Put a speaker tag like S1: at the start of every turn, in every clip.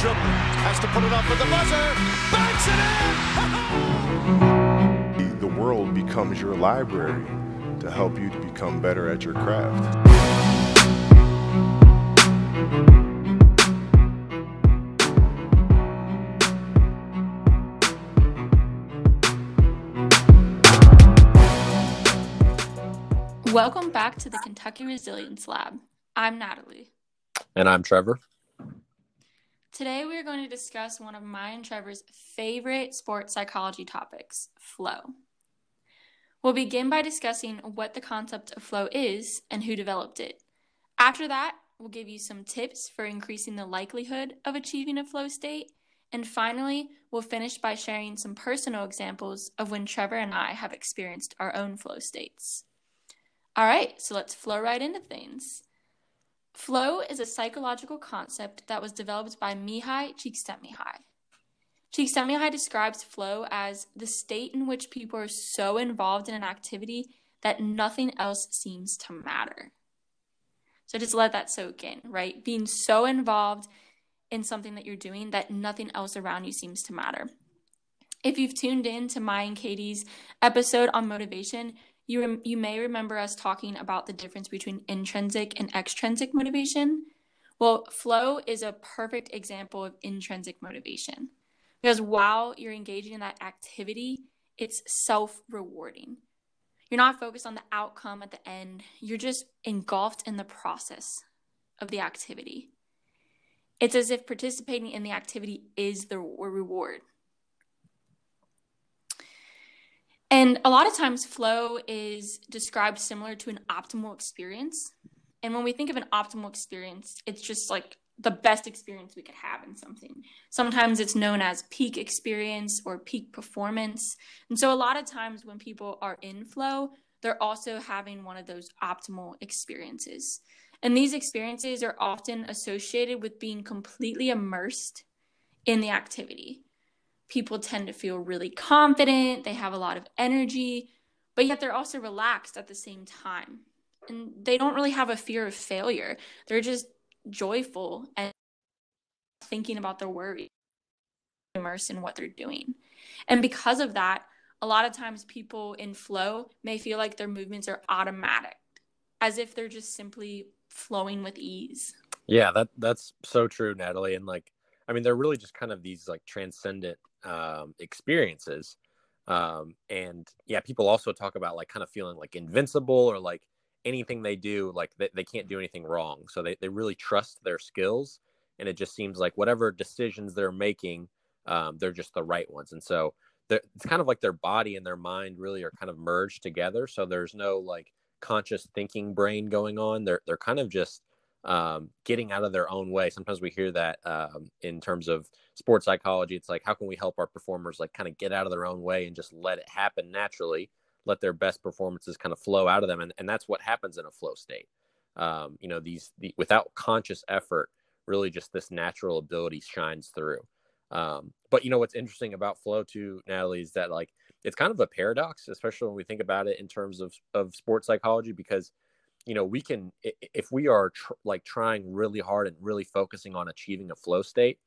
S1: Markstrom has to put it up with the buzzer. Banks
S2: it in! the world becomes your library to help you to become better at your craft.
S3: Welcome back to the Kentucky Resilience Lab. I'm Natalie.
S4: And I'm Trevor.
S3: Today we are going to discuss one of my and Trevor's favorite sports psychology topics flow. We'll begin by discussing what the concept of flow is and who developed it. After that, we'll give you some tips for increasing the likelihood of achieving a flow state. And finally, we'll finish by sharing some personal examples of when Trevor and I have experienced our own flow states. All right, so let's flow right into things. Flow is a psychological concept that was developed by Mihaly Csikszentmihalyi. Csikszentmihalyi describes flow as the state in which people are so involved in an activity that nothing else seems to matter. So just let that soak in, right? Being so involved in something that you're doing that nothing else around you seems to matter. If you've tuned in to my and Katie's episode on motivation, you, rem- you may remember us talking about the difference between intrinsic and extrinsic motivation. Well, flow is a perfect example of intrinsic motivation because while you're engaging in that activity, it's self rewarding. You're not focused on the outcome at the end, you're just engulfed in the process of the activity. It's as if participating in the activity is the reward. And a lot of times, flow is described similar to an optimal experience. And when we think of an optimal experience, it's just like the best experience we could have in something. Sometimes it's known as peak experience or peak performance. And so, a lot of times, when people are in flow, they're also having one of those optimal experiences. And these experiences are often associated with being completely immersed in the activity people tend to feel really confident, they have a lot of energy, but yet they're also relaxed at the same time. And they don't really have a fear of failure. They're just joyful and thinking about their worries, immersed in what they're doing. And because of that, a lot of times people in flow may feel like their movements are automatic, as if they're just simply flowing with ease.
S4: Yeah, that that's so true, Natalie. And like, I mean, they're really just kind of these like transcendent um, experiences. Um, and yeah, people also talk about like kind of feeling like invincible or like anything they do, like they, they can't do anything wrong. So they, they really trust their skills. And it just seems like whatever decisions they're making, um, they're just the right ones. And so it's kind of like their body and their mind really are kind of merged together. So there's no like conscious thinking brain going on. They're, they're kind of just um, getting out of their own way. Sometimes we hear that um, in terms of sports psychology. It's like, how can we help our performers like kind of get out of their own way and just let it happen naturally, let their best performances kind of flow out of them, and, and that's what happens in a flow state. Um, you know, these the, without conscious effort, really just this natural ability shines through. Um, but you know what's interesting about flow too, Natalie, is that like it's kind of a paradox, especially when we think about it in terms of of sports psychology, because you know we can if we are tr- like trying really hard and really focusing on achieving a flow state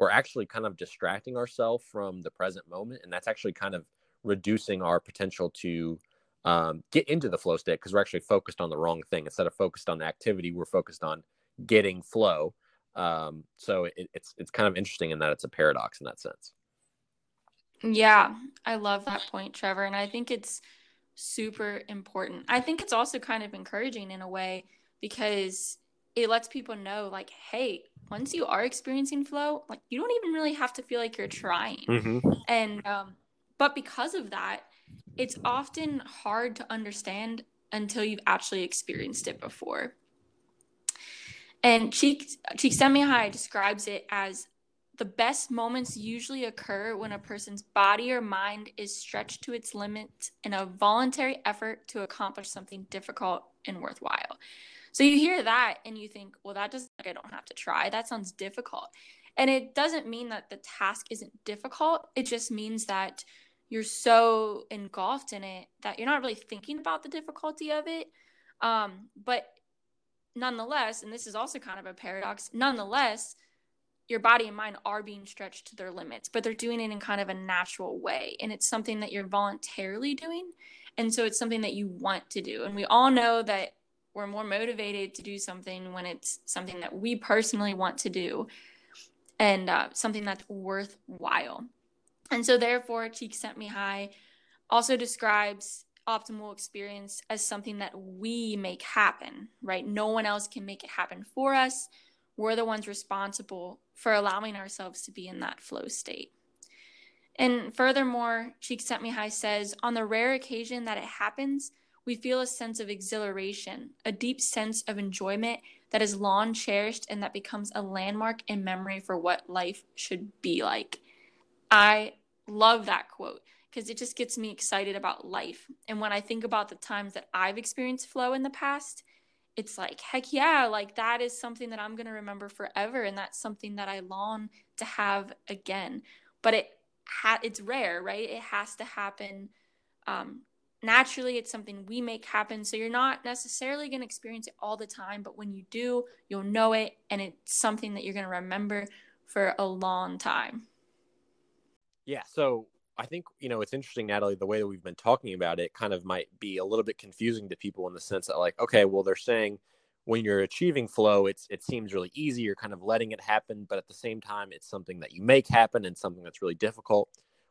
S4: we're actually kind of distracting ourselves from the present moment and that's actually kind of reducing our potential to um, get into the flow state because we're actually focused on the wrong thing. Instead of focused on the activity we're focused on getting flow. Um, so it, it's it's kind of interesting in that it's a paradox in that sense.
S3: Yeah i love that point trevor and i think it's super important. I think it's also kind of encouraging in a way because it lets people know like hey once you are experiencing flow like you don't even really have to feel like you're trying mm-hmm. and um, but because of that it's often hard to understand until you've actually experienced it before and Csikszentmihalyi describes it as the best moments usually occur when a person's body or mind is stretched to its limit in a voluntary effort to accomplish something difficult and worthwhile. So you hear that and you think, well, that doesn't like I don't have to try. That sounds difficult. And it doesn't mean that the task isn't difficult. It just means that you're so engulfed in it that you're not really thinking about the difficulty of it. Um, but nonetheless, and this is also kind of a paradox, nonetheless, your body and mind are being stretched to their limits, but they're doing it in kind of a natural way. And it's something that you're voluntarily doing. And so it's something that you want to do. And we all know that we're more motivated to do something when it's something that we personally want to do and uh, something that's worthwhile. And so, therefore, Csikszentmihalyi also describes optimal experience as something that we make happen, right? No one else can make it happen for us. We're the ones responsible for allowing ourselves to be in that flow state. And furthermore, Csikszentmihalyi says, on the rare occasion that it happens, we feel a sense of exhilaration, a deep sense of enjoyment that is long cherished and that becomes a landmark in memory for what life should be like. I love that quote because it just gets me excited about life. And when I think about the times that I've experienced flow in the past, it's like, heck yeah, like that is something that I'm going to remember forever. And that's something that I long to have again. But it ha- it's rare, right? It has to happen um, naturally. It's something we make happen. So you're not necessarily going to experience it all the time. But when you do, you'll know it. And it's something that you're going to remember for a long time.
S4: Yeah. So I think, you know, it's interesting, Natalie, the way that we've been talking about it kind of might be a little bit confusing to people in the sense that, like, okay, well, they're saying when you're achieving flow, it's it seems really easy. You're kind of letting it happen, but at the same time, it's something that you make happen and something that's really difficult.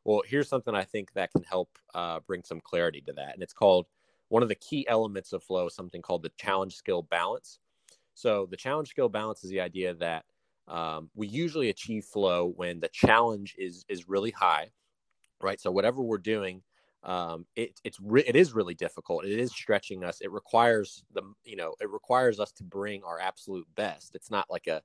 S4: Well, here's something I think that can help uh, bring some clarity to that, and it's called one of the key elements of flow, something called the challenge skill balance. So the challenge skill balance is the idea that um, we usually achieve flow when the challenge is is really high right? So whatever we're doing, um, it, it's re- it is really difficult. It is stretching us. It requires the you know it requires us to bring our absolute best. It's not like a,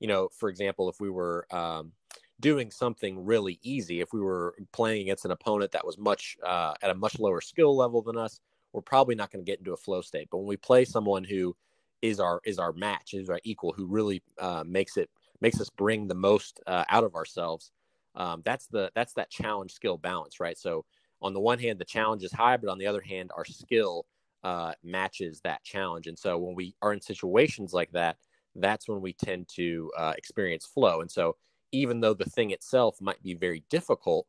S4: you know, for example, if we were um, doing something really easy, if we were playing against an opponent that was much uh, at a much lower skill level than us, we're probably not going to get into a flow state. But when we play someone who is our is our match, is our equal, who really uh, makes it makes us bring the most uh, out of ourselves um, that's the that's that challenge skill balance right? So on the one hand the challenge is high but on the other hand our skill uh, matches that challenge. And so when we are in situations like that that's when we tend to uh, experience flow. And so even though the thing itself might be very difficult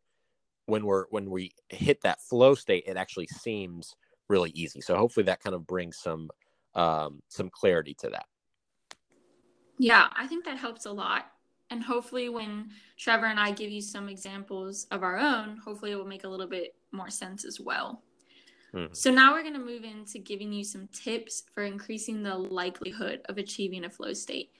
S4: when we're when we hit that flow state it actually seems really easy. So hopefully that kind of brings some um, some clarity to that.
S3: Yeah i think that helps a lot. And hopefully when trevor and i give you some examples of our own hopefully it will make a little bit more sense as well. Mm-hmm. so now we're going to move into giving you some tips for increasing the likelihood of achieving a flow state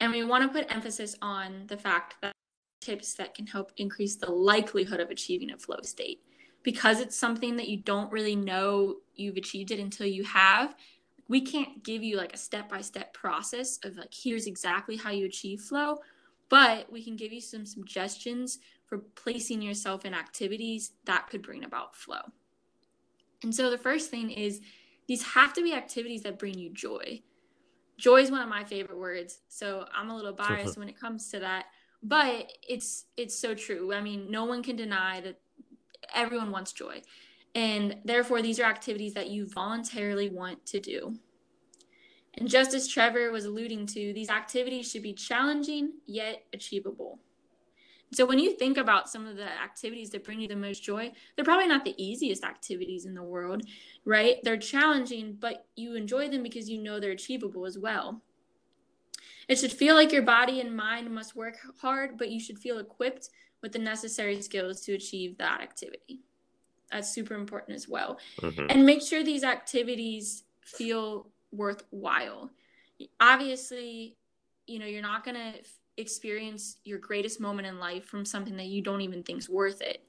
S3: and we want to put emphasis on the fact that tips that can help increase the likelihood of achieving a flow state because it's something that you don't really know you've achieved it until you have we can't give you like a step by step process of like here's exactly how you achieve flow but we can give you some suggestions for placing yourself in activities that could bring about flow. And so the first thing is these have to be activities that bring you joy. Joy is one of my favorite words, so I'm a little biased when it comes to that, but it's it's so true. I mean, no one can deny that everyone wants joy. And therefore these are activities that you voluntarily want to do. And just as Trevor was alluding to, these activities should be challenging yet achievable. So when you think about some of the activities that bring you the most joy, they're probably not the easiest activities in the world, right? They're challenging, but you enjoy them because you know they're achievable as well. It should feel like your body and mind must work hard, but you should feel equipped with the necessary skills to achieve that activity. That's super important as well. Mm-hmm. And make sure these activities feel worthwhile. Obviously, you know, you're not going to experience your greatest moment in life from something that you don't even think is worth it.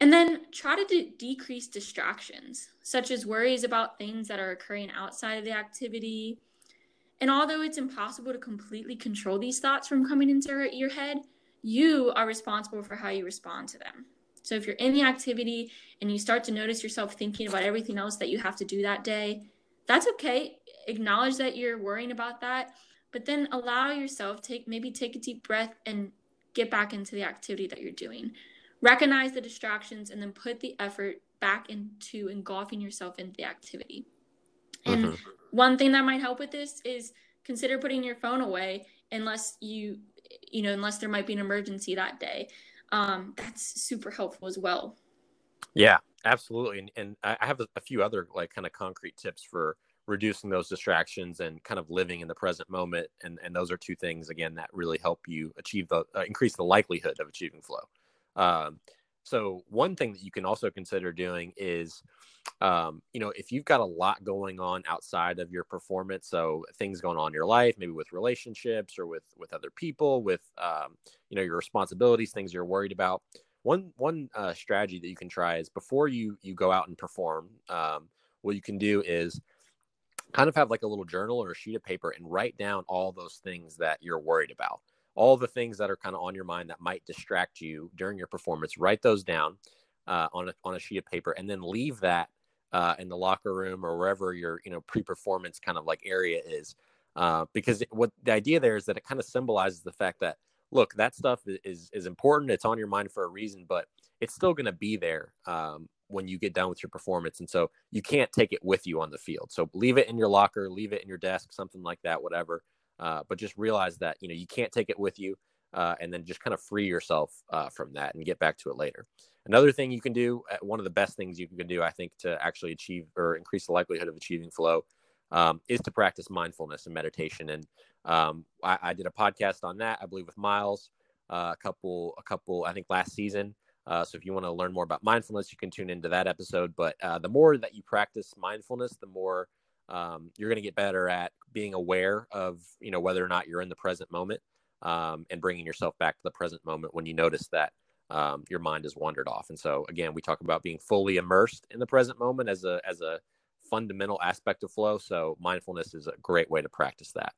S3: And then try to de- decrease distractions, such as worries about things that are occurring outside of the activity. And although it's impossible to completely control these thoughts from coming into your head, you are responsible for how you respond to them. So if you're in the activity and you start to notice yourself thinking about everything else that you have to do that day, that's okay. Acknowledge that you're worrying about that, but then allow yourself take maybe take a deep breath and get back into the activity that you're doing. Recognize the distractions and then put the effort back into engulfing yourself into the activity. And mm-hmm. one thing that might help with this is consider putting your phone away unless you you know unless there might be an emergency that day um, that's super helpful as well
S4: yeah absolutely and, and i have a, a few other like kind of concrete tips for reducing those distractions and kind of living in the present moment and and those are two things again that really help you achieve the uh, increase the likelihood of achieving flow. Um, so one thing that you can also consider doing is um, you know if you've got a lot going on outside of your performance so things going on in your life maybe with relationships or with with other people with um, you know your responsibilities things you're worried about one one uh, strategy that you can try is before you you go out and perform um, what you can do is kind of have like a little journal or a sheet of paper and write down all those things that you're worried about. All the things that are kind of on your mind that might distract you during your performance write those down uh, on, a, on a sheet of paper and then leave that uh, in the locker room or wherever your you know pre-performance kind of like area is uh, because what the idea there is that it kind of symbolizes the fact that look that stuff is is important it's on your mind for a reason but it's still going to be there um, when you get done with your performance. And so you can't take it with you on the field. So leave it in your locker, leave it in your desk, something like that, whatever. Uh, but just realize that, you know, you can't take it with you. Uh, and then just kind of free yourself uh, from that and get back to it later. Another thing you can do, uh, one of the best things you can do, I think, to actually achieve or increase the likelihood of achieving flow, um, is to practice mindfulness and meditation. And um, I, I, did a podcast on that, I believe, with Miles uh, a couple, a couple, I think, last season. Uh, so if you want to learn more about mindfulness, you can tune into that episode. But uh, the more that you practice mindfulness, the more um, you're going to get better at being aware of you know whether or not you're in the present moment um, and bringing yourself back to the present moment when you notice that um, your mind has wandered off. And so again, we talk about being fully immersed in the present moment as a as a fundamental aspect of flow. So mindfulness is a great way to practice that.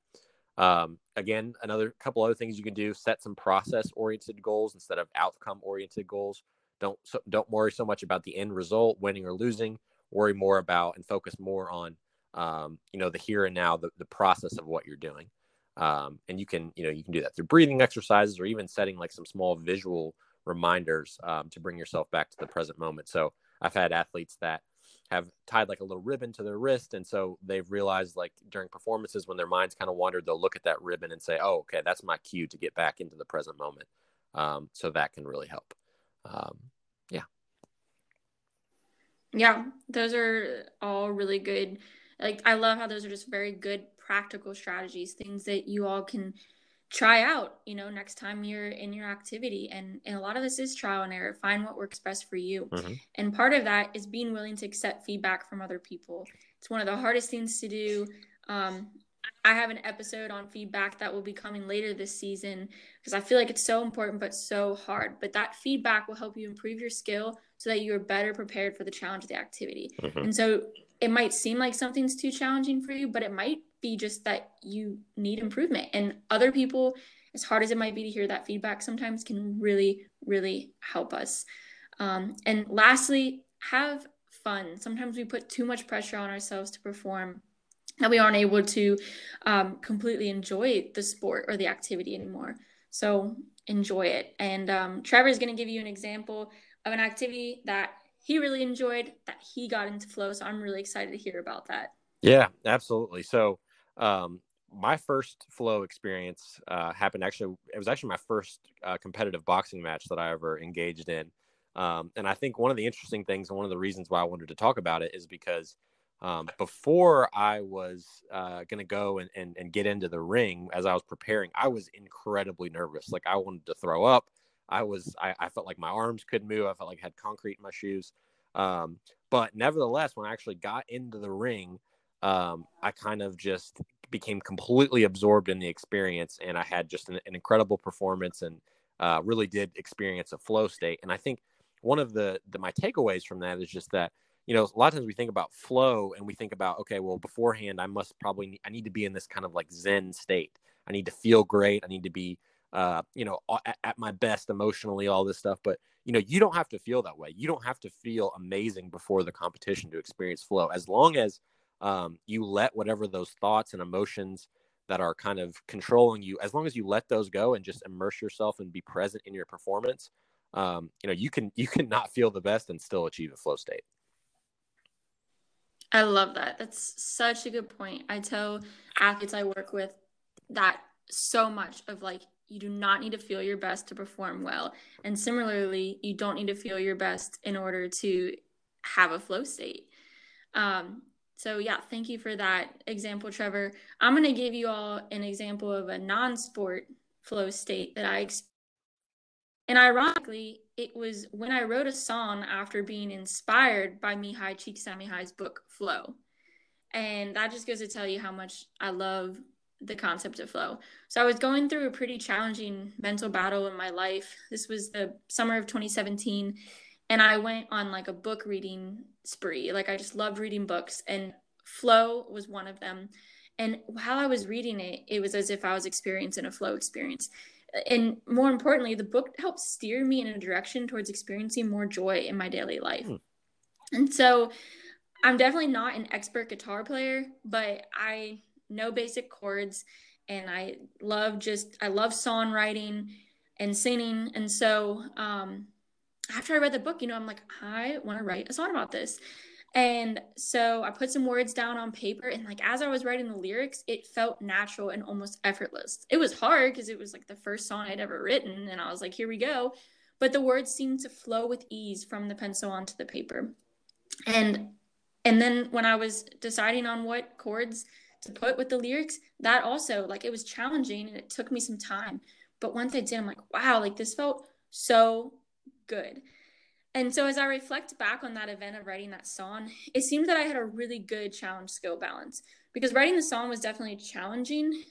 S4: Um, again, another couple other things you can do: set some process-oriented goals instead of outcome-oriented goals. Don't so, don't worry so much about the end result, winning or losing. Worry more about and focus more on, um, you know, the here and now, the, the process of what you're doing. Um, and you can, you know, you can do that through breathing exercises or even setting like some small visual reminders um, to bring yourself back to the present moment. So I've had athletes that have tied like a little ribbon to their wrist and so they've realized like during performances when their minds kind of wandered they'll look at that ribbon and say oh okay that's my cue to get back into the present moment. Um, so that can really help. Um, yeah.
S3: Yeah those are all really good like i love how those are just very good practical strategies things that you all can try out you know next time you're in your activity. And, and a lot of this is trial and error find what works best for you. Mm-hmm. and part of that is being willing to accept feedback from other people. It's one of the hardest things to do. Um, i have an episode on feedback that will be coming later this season because i feel like it's so important but so hard. But that feedback will help you improve your skill so that you are better prepared for the challenge of the activity. Mm-hmm. and so it might seem like something's too challenging for you but it might be just that you need improvement. And other people, as hard as it might be to hear that feedback, sometimes can really, really help us. Um, and lastly, have fun. Sometimes we put too much pressure on ourselves to perform that we aren't able to um, completely enjoy the sport or the activity anymore. So enjoy it. And um, Trevor is going to give you an example of an activity that he really enjoyed that he got into flow. So I'm really excited to hear about that.
S4: Yeah, absolutely. So um, my first flow experience uh, happened actually, it was actually my first uh, competitive boxing match that I ever engaged in. Um, and I think one of the interesting things and one of the reasons why I wanted to talk about it is because um, before I was uh, going to go and, and, and get into the ring, as I was preparing, I was incredibly nervous. Like I wanted to throw up. I was, I, I felt like my arms couldn't move. I felt like I had concrete in my shoes. Um, but nevertheless, when I actually got into the ring, um, I kind of just became completely absorbed in the experience, and I had just an, an incredible performance, and uh, really did experience a flow state. And I think one of the, the my takeaways from that is just that you know a lot of times we think about flow and we think about okay well beforehand i must probably i need to be in this kind of like zen state. I need to feel great. I need to be uh, you know at, at, my best emotionally all this stuff. But you know you don't have to feel that way. You don't have to feel amazing before the competition to experience flow. As long as um, you let whatever those thoughts and emotions that are kind of controlling you as long as you let those go and just immerse yourself and be present in your performance um, you know you can you can not feel the best and still achieve a flow state
S3: i love that that's such a good point i tell athletes i work with that so much of like you do not need to feel your best to perform well. And similarly, you don't need to feel your best in order to have a flow state. Um, so, yeah, thank you for that example, Trevor. I'm going to give you all an example of a non sport flow state that I experienced. And ironically, it was when I wrote a song after being inspired by Mihaly Csikszentmihalyi's book Flow. And that just goes to tell you how much I love the concept of flow. So I was going through a pretty challenging mental battle in my life. This was the summer of 2017 and I went on like a book reading spree. Like I just loved reading books and flow was one of them. And while I was reading it, it was as if I was experiencing a flow experience. And more importantly, the book helped steer me in a direction towards experiencing more joy in my daily life. Hmm. And so I'm definitely not an expert guitar player, but I know basic chords and I love just I love songwriting and singing. And so um after I read the book, you know, I'm like, I want to write a song about this. And so I put some words down on paper and like as I was writing the lyrics, it felt natural and almost effortless. It was hard because it was like the first song I'd ever written and I was like, here we go. But the words seemed to flow with ease from the pencil onto the paper. And and then when I was deciding on what chords to put with the lyrics, that also like it was challenging and it took me some time. But once I did, I'm like, wow, like this felt so good. And so as I reflect back on that event of writing that song, it seemed that I had a really good challenge skill balance because writing the song was definitely challenging.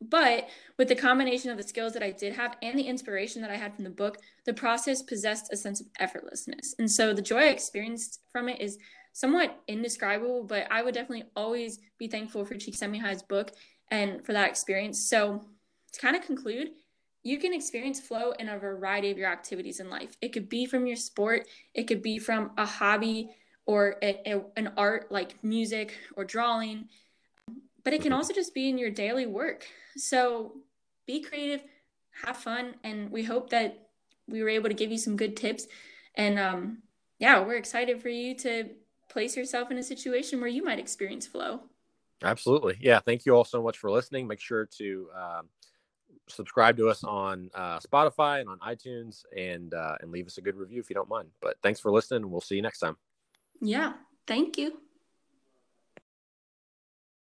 S3: But with the combination of the skills that I did have and the inspiration that I had from the book, the process possessed a sense of effortlessness. And so the joy I experienced from it is somewhat indescribable, but I would definitely always be thankful for Csikszentmihalyi's book and for that experience. So to kind of conclude, you can experience flow in a variety of your activities in life. It could be from your sport, it could be from a hobby or a, a, an art like music or drawing, but it can also just be in your daily work. So be creative, have fun, and we hope that we were able to give you some good tips. And um, yeah, we're excited for you to place yourself in a situation where you might experience flow.
S4: Absolutely. Yeah. Thank you all so much for listening. Make sure to um, subscribe to us on uh, Spotify and on iTunes and uh, and leave us a good review if you don't mind. But thanks for listening. We'll see you next time.
S3: Yeah. Thank you.